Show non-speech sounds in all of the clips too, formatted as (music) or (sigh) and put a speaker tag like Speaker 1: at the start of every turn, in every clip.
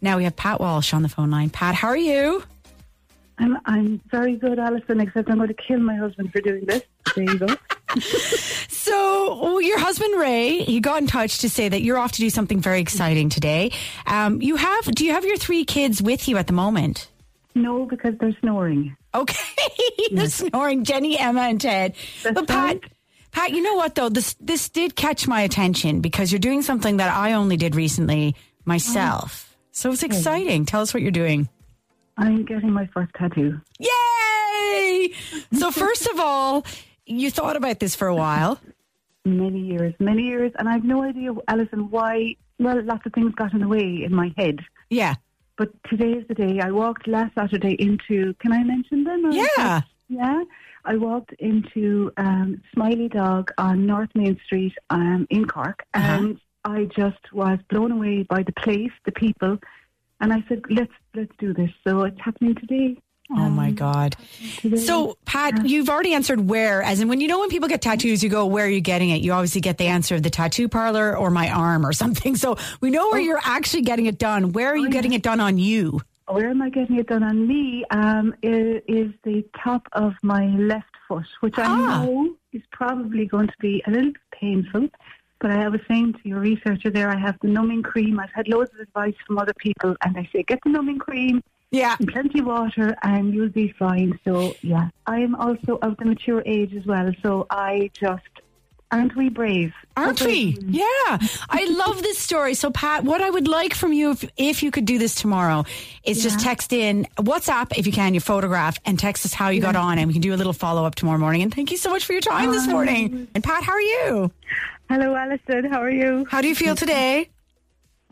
Speaker 1: Now we have Pat Walsh on the phone line. Pat, how are you?
Speaker 2: I'm, I'm very good, Alison, except I'm going to kill my husband for doing this. There you go. (laughs)
Speaker 1: So, oh, your husband Ray, he got in touch to say that you're off to do something very exciting today. Um, you have, do you have your three kids with you at the moment?
Speaker 2: no, because they're snoring.
Speaker 1: Okay, (laughs) they're snoring, Jenny, Emma, and Ted.
Speaker 2: That's
Speaker 1: but Pat,
Speaker 2: right.
Speaker 1: Pat, you know what though? This this did catch my attention because you're doing something that I only did recently myself. So it's exciting. Tell us what you're doing.
Speaker 2: I'm getting my first tattoo.
Speaker 1: Yay! So (laughs) first of all, you thought about this for a while.
Speaker 2: Many years, many years, and I've no idea, Alison, why. Well, lots of things got in the way in my head.
Speaker 1: Yeah.
Speaker 2: But today is the day. I walked last Saturday into. Can I mention them? or-
Speaker 1: Yeah.
Speaker 2: Yeah. I walked into um, Smiley Dog on North Main Street um, in Cork,
Speaker 1: Uh-huh.
Speaker 2: and I just was blown away by the place, the people, and I said, "Let's let's do this." So it's happening today.
Speaker 1: Oh my God.
Speaker 2: Today.
Speaker 1: So, Pat, you've already answered where, as in when you know when people get tattoos, you go, where are you getting it? You obviously get the answer of the tattoo parlor or my arm or (laughs) something. So we know where you're actually getting it done. Where are you getting it done on you?
Speaker 2: Where am I getting it done on me? Um, is, is the top of my left foot, which I
Speaker 1: Ah.
Speaker 2: know is probably going to be a little painful. But I was saying to your researcher there, I have the numbing cream. I've had loads of advice from other people, and they say get the numbing cream,
Speaker 1: Yeah.
Speaker 2: and plenty of water, and you'll be fine. So yeah, I am also of the mature age as well. So I just aren't we brave?
Speaker 1: Aren't we? Yeah. I love this story. So, Pat, what I would like from you, if, if you could do this tomorrow, is just text in WhatsApp, if you can, your photograph, and text us how you got on, and we can do a little follow up tomorrow morning. And thank you so much for your time this oh. morning. And, Pat, how are you?
Speaker 2: Hello, Alison. How are you?
Speaker 1: How do you feel today?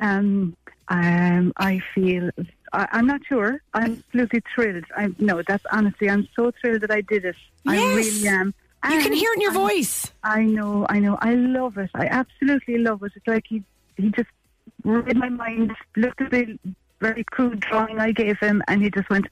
Speaker 2: Um, um, I feel I, I'm not sure. I'm absolutely thrilled. I no, that's honestly, I'm so thrilled that I did it. I really am.
Speaker 1: You can hear it in your
Speaker 2: I-
Speaker 1: voice.
Speaker 2: I know, I know. I love it. I absolutely love it. It's like he he just read my mind, looked at the very crude drawing I gave him, and he just went,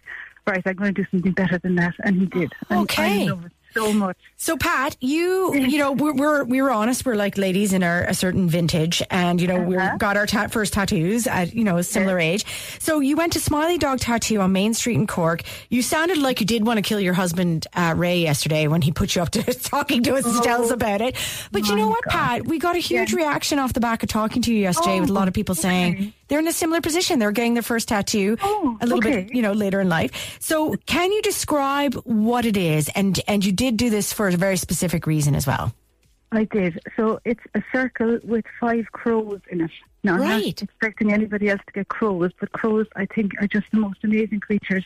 Speaker 2: right, I'm going to do something better than that, and he did. And
Speaker 1: Okay.
Speaker 2: I love it so much.
Speaker 1: So, Pat, you you know we're we're, we were honest. We're like ladies in our a certain vintage, and you know we
Speaker 2: Uh-huh.
Speaker 1: got our ta- first tattoos at you know a similar age. So you went to Smiley Dog Tattoo on Main Street in Cork. You sounded like you did want to kill your husband uh, Ray yesterday when he put you up to (laughs) talking to us to tell us about it. But you know
Speaker 2: Oh
Speaker 1: what,
Speaker 2: God.
Speaker 1: Pat? We got a huge
Speaker 2: Yeah.
Speaker 1: reaction off the back of talking to you yesterday with a lot of people saying
Speaker 2: okay.
Speaker 1: They're in a similar position. They're getting their first tattoo
Speaker 2: Oh,
Speaker 1: a little bit, you know, later in life. So, can you describe what it is? And and you did do this for a very specific reason as well.
Speaker 2: I did. So it's a circle with five crows in it. Now, I'm not expecting anybody else to get crows, but crows, I think, are just the most amazing creatures.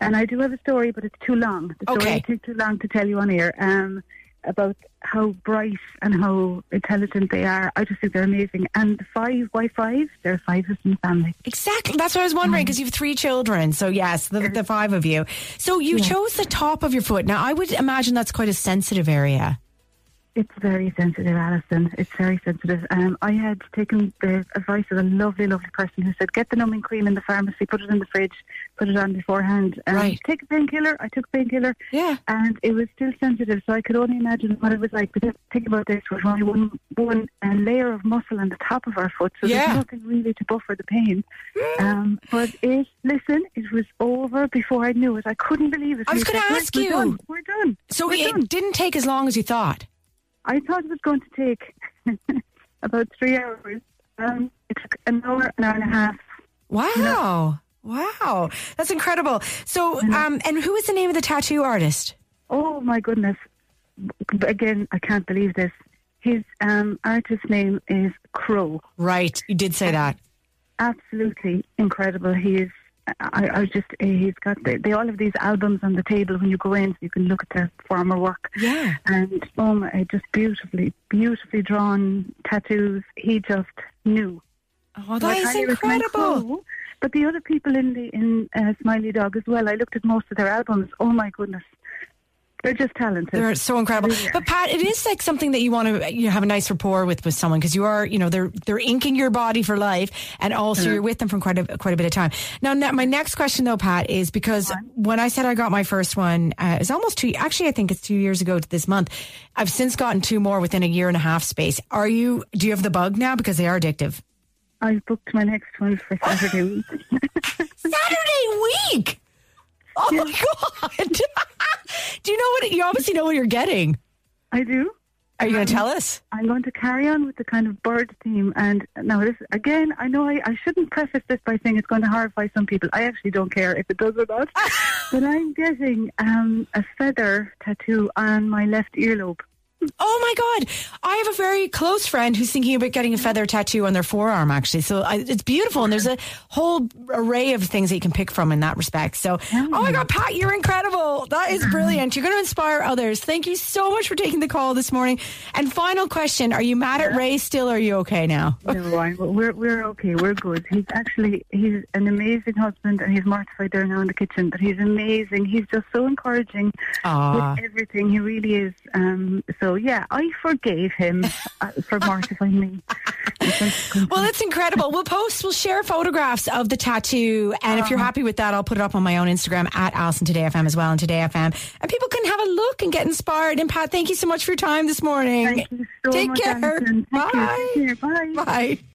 Speaker 2: And I do have a story, but it's too long. The story
Speaker 1: Okay.
Speaker 2: take too long to tell you on air um, about how bright and how intelligent they are. I just think they're amazing. And the five, why five? There are five of the family.
Speaker 1: Exactly. That's what I was wondering because you have three children. So yes, the, the five of you. So you chose the top of your foot. Now I would imagine that's quite a sensitive area.
Speaker 2: It's very sensitive, Alison. It's very sensitive. Um, I had taken the advice of a lovely, lovely person who said, get the numbing cream in the pharmacy, put it in the fridge, put it on beforehand. Um,
Speaker 1: Right.
Speaker 2: Take a painkiller. I took a painkiller.
Speaker 1: Yeah.
Speaker 2: And it was still sensitive, so I could only imagine what it was like. But think about this, we're only one, one uh, layer of muscle on the top of our foot, so
Speaker 1: Yeah.
Speaker 2: there's nothing really to buffer the pain. Um, but it, listen, it was over before I knew it. I couldn't believe it.
Speaker 1: I was gonna ask
Speaker 2: we're
Speaker 1: you."
Speaker 2: Done. We're done.
Speaker 1: So
Speaker 2: We're
Speaker 1: it
Speaker 2: done.
Speaker 1: didn't take as long as you thought.
Speaker 2: I thought it was going to take (laughs) about three hours. Um, it took an hour, an hour and a half.
Speaker 1: Wow. Wow. That's incredible. So um and who is the name of the tattoo artist?
Speaker 2: Oh my goodness! Again, I can't believe this. His um, artist name is Crow.
Speaker 1: Right. You did say that.
Speaker 2: Absolutely incredible. He is. I, I just. He's got. The, they all have these albums on the table when you go in, so you can look at their former work.
Speaker 1: Yeah.
Speaker 2: And oh just beautifully, beautifully drawn tattoos. He just knew.
Speaker 1: Oh, that is
Speaker 2: highly recommend
Speaker 1: incredible.
Speaker 2: Crow. But the other people in the in uh, Smiley Dog as well. I looked at most of their albums. Oh my goodness, they're just talented.
Speaker 1: They're so incredible.
Speaker 2: Are.
Speaker 1: But Pat, it is like something that you want to you know, have a nice rapport with with someone because you are, you know, they're they're inking your body for life, and also you're with them from quite a quite a bit of time. Now, my next question though, Pat, is because when I said I got my first one, uh, it's almost two. Actually, I think it's two years ago to this month. I've since gotten two more within a year and a half space. Are you? Do you have the bug now because they are addictive?
Speaker 2: I've booked my next one for Saturday week. (laughs)
Speaker 1: Saturday week. (laughs) Oh my god! (laughs) do you know what? You obviously know what you're getting.
Speaker 2: I do.
Speaker 1: Are you going to tell us?
Speaker 2: I'm going to carry on with the kind of bird theme. And now, this again, I know I, I shouldn't preface this by saying it's going to horrify some people. I actually don't care if it does or not. (laughs) but I'm getting um, a feather tattoo on my left earlobe.
Speaker 1: Oh my God. I have a very close friend who's thinking about getting a feather tattoo on their forearm, actually. So I, it's beautiful. And there's a whole array of things that you can pick from in that respect. So, oh my God, Pat, you're incredible. That is brilliant. You're going to inspire others. Thank you so much for taking the call this morning. And final question Are you mad at Ray still? Or are you okay now? (laughs)
Speaker 2: No, I, we're, we're okay. We're good. He's actually, he's an amazing husband and he's mortified there now in the kitchen, but he's amazing. He's just so encouraging
Speaker 1: Aww.
Speaker 2: with everything. He really is. Um, so, yeah, I forgave him uh, for mortifying me. (laughs)
Speaker 1: Well, that's incredible. We'll post, we'll share photographs of the tattoo. And if you're
Speaker 2: Uh-huh.
Speaker 1: happy with that, I'll put it up on my own Instagram at Alison Today FM as well and Today FM. And people can have a look and get inspired. And Pat, thank you so much for your time this morning.
Speaker 2: Thank you so
Speaker 1: Take
Speaker 2: much.
Speaker 1: care.
Speaker 2: Thank.
Speaker 1: Bye.
Speaker 2: Care. Bye.
Speaker 1: Bye.